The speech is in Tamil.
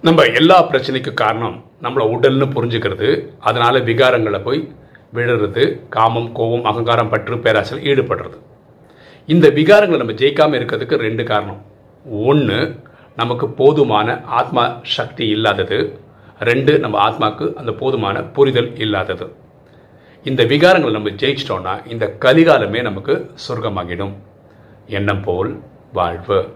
நம்ம எல்லா பிரச்சனைக்கும் காரணம் நம்மளை உடல்னு புரிஞ்சுக்கிறது. அதனால் விகாரங்களை போய் விழுறது காமம் கோபம் அகங்காரம் பற்று பேராசல் ஈடுபடுறது. இந்த விகாரங்களை நம்ம ஜெயிக்காம இருக்கிறதுக்கு ரெண்டு காரணம். ஒன்று நமக்கு போதுமான ஆத்மா சக்தி இல்லாதது. ரெண்டு நம்ம ஆத்மாக்கு அந்த போதுமான புரிதல் இல்லாதது. இந்த விகாரங்களை நம்ம ஜெயிச்சிட்டோன்னா இந்த கலிகாலமே நமக்கு சொர்க்கமாகிடும். எண்ணம் போல் வாழ்வு.